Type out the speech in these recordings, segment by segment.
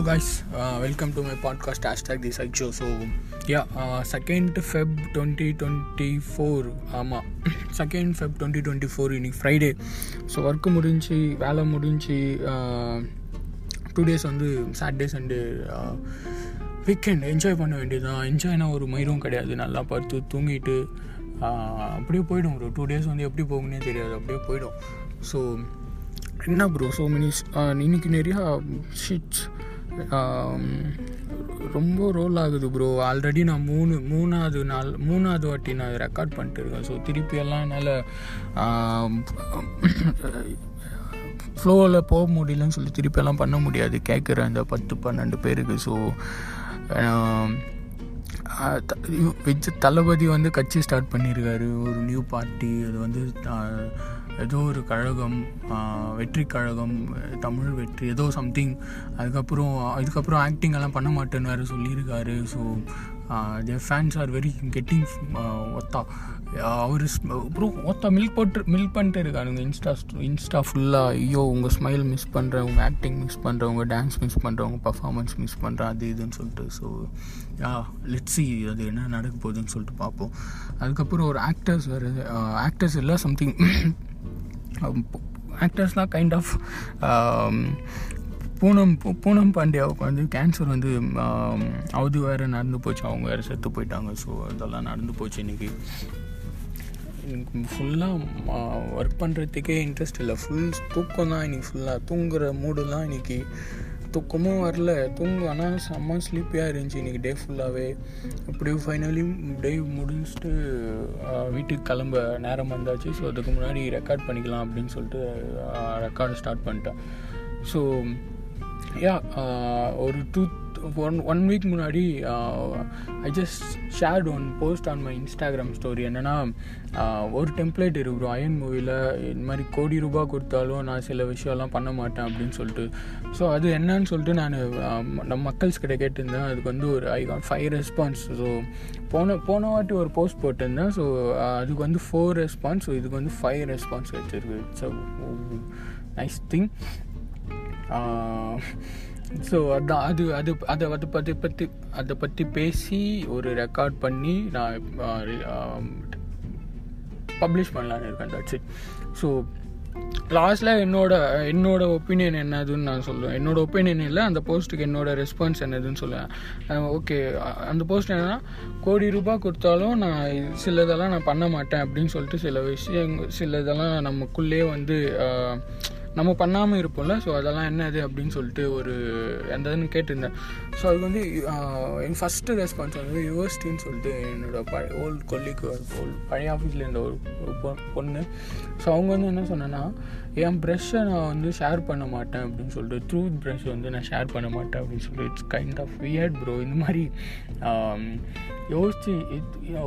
Hello guys welcome to my podcast hashtag the psych show so yeah second Feb twenty twenty four ஆமாம் second Feb twenty twenty four இன்னைக்கு Friday so work முடிஞ்சு வேலை முடிஞ்சு uh, two days வந்து Saturday Sunday weekend enjoy பண்ண வேண்டியது தான் என்ஜாய்னா ஒரு மயிரும் கிடையாது. நல்லா படுத்து தூங்கிட்டு uh, அப்படியே போயிடும் ஒரு டூ டேஸ் வந்து எப்படி போகும்னே தெரியாது. அப்படியே போயிடும். ஸோ என்ன ப்ரோ ஸோ மெனி இன்னைக்கு நிறையா ஷிட்ஸ் ரொம்ப ரோல் ஆகுது ப்ரோ ஆல்ரெடி நான் மூணு மூணாவது நாள் மூணாவது வாட்டி நான் ரெக்கார்ட் பண்ணிட்டு இருக்கேன். ஸோ திருப்பியெல்லாம் என்னால் ஃப்ளோவில் போக முடியலன்னு சொல்லி திருப்பியெல்லாம் பண்ண முடியாது. கேட்குற அந்த பத்து பன்னெண்டு பேருக்கு. ஸோ விஜய் தளபதி வந்து கட்சி ஸ்டார்ட் பண்ணியிருக்காரு ஒரு நியூ பார்ட்டி அது வந்து ஏதோ ஒரு கழகம் வெற்றி கழகம் தமிழ் வெற்றி ஏதோ சம்திங் அதுக்கப்புறம் அதுக்கப்புறம் ஆக்டிங் எல்லாம் பண்ண மாட்டேன்னு வேறு சொல்லியிருக்காரு. So their fans are very getting ஒத்தா. அவர் அப்புறம் ஒத்தா மில்க் போட்டு மில்க் பண்ணிட்டு இருக்காருங்க இன்ஸ்டா இன்ஸ்டா ஃபுல்லாக ஐயோ உங்கள் ஸ்மைல் மிஸ் பண்ணுறேன் உங்கள் ஆக்டிங் மிஸ் பண்ணுறேன் உங்கள் டான்ஸ் மிஸ் பண்ணுறேன் உங்கள் மிஸ் பண்ணுறேன் அது இதுன்னு சொல்லிட்டு. ஸோ யா லெட்ஸி அது என்ன நடக்க போகுதுன்னு சொல்லிட்டு பார்ப்போம். அதுக்கப்புறம் ஒரு ஆக்டர்ஸ் வேறு ஆக்டர்ஸ் இல்லை சம்திங் ஆக்டர்ஸ்லாம் கைண்ட் ஆஃப் பூனம் பூனம் பாண்டியாவுக்கு வந்து கேன்சர் வந்து அது வேறு நடந்து போச்சு. அவங்க வேறு செத்து போயிட்டாங்க. ஸோ அதெல்லாம் நடந்து போச்சு இன்றைக்கி எனக்கு ஃபுல்லாக ஒர்க் பண்ணுறதுக்கே இன்ட்ரெஸ்ட் இல்லை. ஃபுல் தூக்கம் தான் இன்றைக்கி ஃபுல்லாக தூங்குற மூடுலாம் இன்றைக்கி தூக்கமும் வரல. தூங்க ஆனால் செம்ம ஸ்லீப்பியாக இருந்துச்சு இன்றைக்கி டே ஃபுல்லாகவே அப்படியே ஃபைனலி டே முடிஞ்சிட்டு வீட்டுக்கு கிளம்ப நேரம் வந்தாச்சு. ஸோ அதுக்கு முன்னாடி ரெக்கார்ட் பண்ணிக்கலாம் அப்படின்னு சொல்லிட்டு ரெக்கார்டு ஸ்டார்ட் பண்ணிட்டேன். ஸோ யா uh, ஒரு டூ ஒன் ஒன் வீக் முன்னாடி I just shared one post on my Instagram story என்னென்னா ஒரு டெம்ப்ளேட் இருக்கிறோம் அயன் மூவியில் இந்த மாதிரி கோடி ரூபா கொடுத்தாலும் நான் சில விஷயம்லாம் பண்ண மாட்டேன் அப்படின்னு சொல்லிட்டு. ஸோ அது என்னன்னு சொல்லிட்டு நான் um, நம்ம மக்கள்ஸ் கிட்ட கேட்டிருந்தேன். அதுக்கு வந்து ஒரு I got five response so போன போன வாட்டி ஒரு போஸ்ட் போட்டிருந்தேன். ஸோ uh, அதுக்கு வந்து ஃபோர் ரெஸ்பான்ஸ் ஸோ இதுக்கு வந்து ஃபைவ் ரெஸ்பான்ஸ் வச்சுருக்கு. It's a nice thing so அதான் அது அது அதை அதை பற்றி பற்றி அதை பற்றி பேசி ஒரு ரெக்கார்ட் பண்ணி நான் uh, பப்ளிஷ் um, பண்ணலான்னு இருக்கேன் தட்ஸ் இட் ஸோ லாஸ்ட்டில் என்னோட என்னோட ஒப்பீனியன் என்னதுன்னு நான் சொல்லுவேன். என்னோட ஒப்பீனியன் இல்லை அந்த போஸ்ட்டுக்கு என்னோட ரெஸ்பான்ஸ் என்னதுன்னு சொல்லுவேன். ஓகே அந்த போஸ்ட் என்னென்னா கோடி ரூபாய் கொடுத்தாலும் நான் சில இதெல்லாம் நான் பண்ண மாட்டேன் அப்படின்னு சொல்லிட்டு சில விஷயம் சில இதெல்லாம் நமக்குள்ளே வந்து uh, நம்ம பண்ணாமல் இருப்போம்ல. ஸோ அதெல்லாம் என்னது அப்படின்னு சொல்லிட்டு ஒரு எந்ததுன்னு கேட்டிருந்தேன். ஸோ அது வந்து என் ஃபஸ்ட்டு ரெஸ்பான்ஸ் வந்து யூனிவர்சிட்டின்னு சொல்லிட்டு என்னோடய பழைய ஓல்டு கொல்லிக்கு ஓல்டு பழைய ஆஃபீஸில் இருந்த ஒரு பொண்ணு. ஸோ அவங்க வந்து என்ன சொன்னேன்னா என் ப்ரெஷ்ஷை நான் வந்து ஷேர் பண்ண மாட்டேன் அப்படின்னு சொல்லிட்டு ட்ரூத் ப்ரெஷ் வந்து நான் ஷேர் பண்ண மாட்டேன் அப்படின்னு சொல்லிட்டு it's kind of weird bro இந்த மாதிரி யோசிச்சு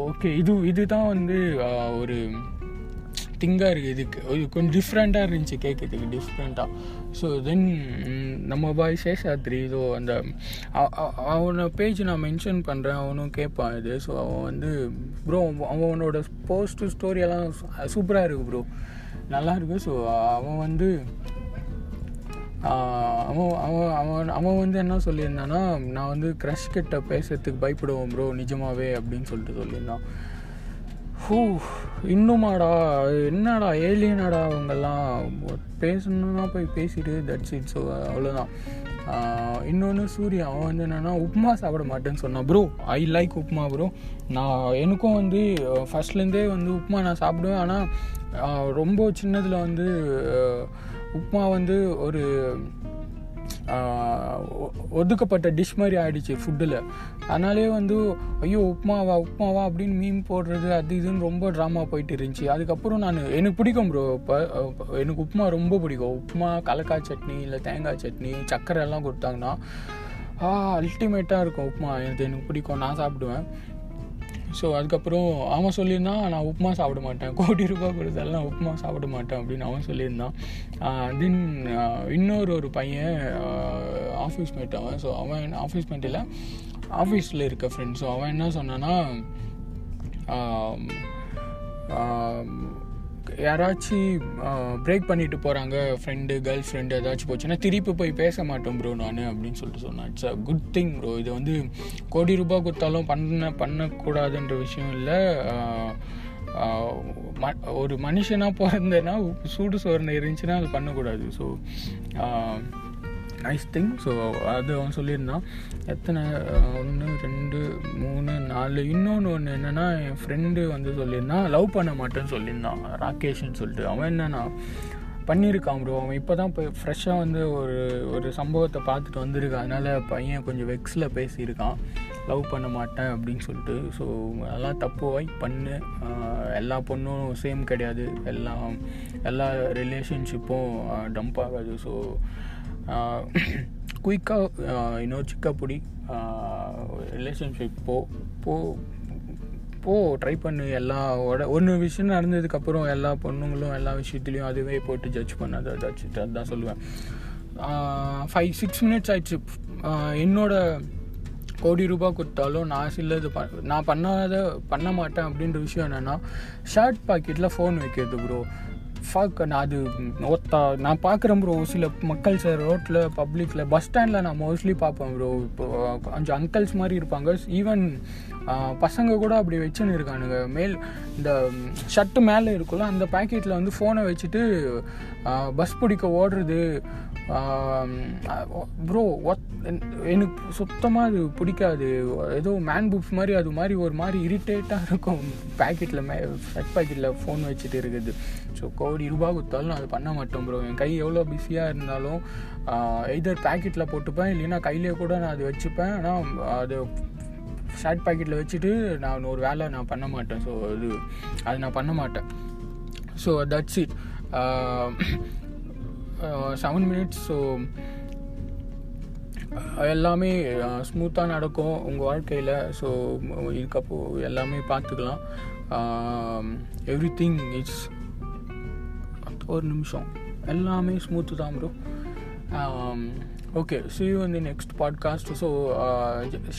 ஓகே இது இதுதான் வந்து ஒரு திங்காக இருக்குது இதுக்கு. கொஞ்சம் டிஃப்ரெண்ட்டாக இருந்துச்சு கேட்கறதுக்கு டிஃப்ரெண்ட்டாக ஸோ தென் நம்ம பாய் சேஷாத்ரி ஸோ அந்த அவனை பேஜ் நான் மென்ஷன் பண்ணுறேன் அவனும் கேட்பான் இது. ஸோ அவன் வந்து ப்ரோ அவனோட போஸ்ட்டு ஸ்டோரியெல்லாம் சூப்பராக இருக்குது ப்ரோ நல்லா இருக்குது ஸோ அவன் வந்து அவன் அவன் அவன் அவன் வந்து என்ன சொல்லியிருந்தான்னா நான் வந்து க்ரஷ் கிட்ட பேசுறதுக்கு பயப்படுவோம் ப்ரோ நிஜமாவே அப்படின்னு சொல்லிட்டு சொல்லியிருந்தான். ஹூ இன்னுமாடா என்னடா ஏலியனாடா அவங்கெல்லாம். பேசணுன்னா போய் பேசிட்டு தட்ஸ் இட்ஸ் அவ்வளோதான் இன்னொன்று சூர்யா அவன் வந்து என்னென்னா உப்புமா சாப்பிட மாட்டேன்னு சொன்னான். Bro I like upma bro நான் எனக்கும் வந்து ஃபஸ்ட்லேருந்தே வந்து உப்புமா நான் சாப்பிடுவேன். ஆனால் ரொம்ப சின்னதில் வந்து உப்புமா வந்து ஒரு ஒதுக்கப்பட்ட டிஷ் மாதிரி ஆகிடுச்சு ஃபுட்டில் அதனாலே வந்து ஐயோ உப்மாவா உப்மாவா அப்படின்னு மீன் போடுறது அது இதுன்னு ரொம்ப ட்ராமா போயிட்டு இருந்துச்சு. அதுக்கப்புறம் நான் எனக்கு பிடிக்கும் ப்ரோ இப்போ எனக்கு உப்புமா ரொம்ப பிடிக்கும். உப்புமா கலக்காய் சட்னி இல்லை தேங்காய் சட்னி சக்கரை எல்லாம் கொடுத்தாங்கன்னா அல்டிமேட்டாக இருக்கும் உப்புமா. எனக்கு எனக்கு பிடிக்கும். நான் சாப்பிடுவேன். ஸோ அதுக்கப்புறம் அவன் சொல்லியிருந்தான் நான் உப்புமா சாப்பிட மாட்டேன். கோடி ரூபாய் கொடுத்தாலும் நான் உப்புமா சாப்பிட மாட்டேன் அப்படின்னு அவன் சொல்லியிருந்தான். Uh, தென் uh, இன்னொரு ஒரு பையன் uh, ஆஃபீஸ் மேட் அவன். ஸோ அவன் ஆஃபீஸ் மேட் இல்லை ஆஃபீஸில் இருக்க ஃப்ரெண்ட் ஸோ அவன் என்ன சொன்னான்னா um, um, யாராச்சும் பிரேக் பண்ணிட்டு போகிறாங்க ஃப்ரெண்டு கேர்ள் ஃப்ரெண்டு ஏதாச்சும் போச்சுன்னா திருப்பி போய் பேச மாட்டோம் ப்ரோ நான் அப்படின்னு சொல்லிட்டு சொன்னேன். It's a good thing bro இது வந்து கோடி ரூபாய் கொடுத்தாலும் பண்ண பண்ணக்கூடாதுன்ற விஷயம் இல்லை. ஒரு மனுஷனாக பிறந்தேன்னா சூடு சோறுன்னு இருந்துச்சுன்னா அது பண்ணக்கூடாது. ஸோ நைஸ் திங் ஸோ அது அவன் சொல்லியிருந்தான். எத்தனை ஒன்று ரெண்டு மூணு நாலு இன்னொன்று ஒன்று என்னென்னா என் ஃப்ரெண்டு வந்து சொல்லியிருந்தான். லவ் பண்ண மாட்டேன்னு சொல்லியிருந்தான். ராகேஷ்னு சொல்லிட்டு. அவன் என்னென்னா பண்ணியிருக்கான் ப்ரோ அவன் இப்போ தான் இப்போ ஃப்ரெஷ்ஷாக வந்து ஒரு ஒரு சம்பவத்தை பார்த்துட்டு வந்திருக்கான். அதனால் பையன் கொஞ்சம் வெக்ஸில் பேசியிருக்கான். லவ் பண்ண மாட்டேன் அப்படின்னு சொல்லிட்டு. ஸோ அதெல்லாம் தப்பு பண்ணு. எல்லா பொண்ணும் சேம் கிடையாது. எல்லாம் எல்லா ரிலேஷன்ஷிப்பும் டம்ப் ஆகாது. ஸோ குயிக்காக இன்னொரு சிக்கா பிடி ரிலேஷன்ஷிப் போ போ போ ட்ரை பண்ணு எல்லா ஒன்று விஷயம் நடந்ததுக்கப்புறம் எல்லா பொண்ணுங்களும் எல்லா விஷயத்துலையும் அதுவே போட்டு ஜட்ஜ் பண்ணாது ஜட்ஜ் அதுதான் சொல்லுவேன். ஃபைவ் சிக்ஸ் மினிட்ஸ் ஆயிடுச்சு. என்னோட கோடி ரூபாய் கொடுத்தாலும் நான் சில்லது ப நான் பண்ணாத பண்ண மாட்டேன் அப்படின்ற விஷயம் என்னென்னா ஷர்ட் பாக்கெட்டில் ஃபோன் வைக்கிறது ப்ரோ ஃபக் நான் அது ஒத்தா நான் பார்க்குறேன் ப்ரோ சில மக்கள் சார் ரோட்டில் பப்ளிக்கில் பஸ் ஸ்டாண்டில் நான் மோஸ்ட்லி பார்ப்பேன் ப்ரோ இப்போ கொஞ்சம் அங்கிள்ஸ் மாதிரி இருப்பாங்க. ஈவன் பசங்க கூட அப்படி வச்சுன்னு இருக்கானுங்க. மேல் இந்த ஷர்ட்டு மேலே இருக்குல்ல அந்த பேக்கெட்டில் வந்து ஃபோனை வச்சுட்டு பஸ் பிடிக்க ஓடுறது ப்ரோ ஒத் எனக்கு சுத்தமாக அது பிடிக்காது. ஏதோ மேன் புக்ஸ் மாதிரி அது மாதிரி ஒரு மாதிரி இரிட்டேட்டாக இருக்கும். பேக்கெட்டில் மே ஷர்ட் பேக்கெட்டில் ஃபோன் வச்சுட்டு இருக்குது. ஸோ கோடி ரூபாய் கொடுத்தாலும் நான் அது பண்ண மாட்டேன் ப்ரோ என் கை எவ்வளோ பிஸியாக இருந்தாலும் எதர் பேக்கெட்டில் போட்டுப்பேன் இல்லைன்னா கையிலே கூட நான் அது வச்சுப்பேன். ஆனால் அது ஷர்ட் பாக்கெட்டில் வச்சுட்டு நான் ஒரு வேலை நான் பண்ண மாட்டேன். ஸோ அது அது நான் பண்ண மாட்டேன். So that's it seven minutes so எல்லாமே uh, ஸ்மூத்தாக நடக்கும் உங்கள் வாழ்க்கையில். ஸோ இதுக்கப்போ எல்லாமே பார்த்துக்கலாம். எவ்ரி திங் இட்ஸ் ஒரு நிமிஷம். எல்லாமே ஸ்மூத்து தான் ப்ரோ ஓகே ஸோ யூ வந்து நெக்ஸ்ட் பாட்காஸ்ட் ஸோ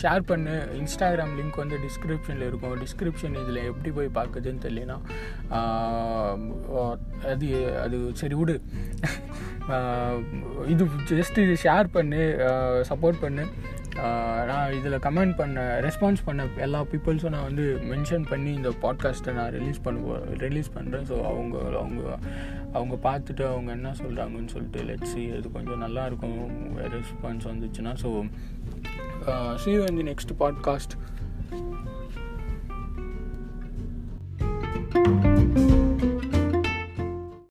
ஷேர் பண்ணு. இன்ஸ்டாகிராம் லிங்க் வந்து டிஸ்கிரிப்ஷனில் இருக்கும். டிஸ்கிரிப்ஷன் இதில் எப்படி போய் பார்க்குதுன்னு தெரியலனா அது அது சரி விடு. இது ஜஸ்ட் இது ஷேர் பண்ணு சப்போர்ட் பண்ணு. நான் இதில் கமெண்ட் பண்ண ரெஸ்பான்ஸ் பண்ண எல்லா பீப்புள்ஸும் நான் வந்து மென்ஷன் பண்ணி இந்த பாட்காஸ்ட்டை நான் ரிலீஸ் பண்ணுவோம் ரிலீஸ் பண்ணுறேன் ஸோ அவங்க அவங்க அவங்க பார்த்துட்டு அவங்க என்ன சொல்கிறாங்கன்னு சொல்லிட்டு லெட்ஸி அது கொஞ்சம் நல்லாயிருக்கும் ரெஸ்பான்ஸ் வந்துச்சுன்னா ஸோ சி வந்து நெக்ஸ்ட் பாட்காஸ்ட்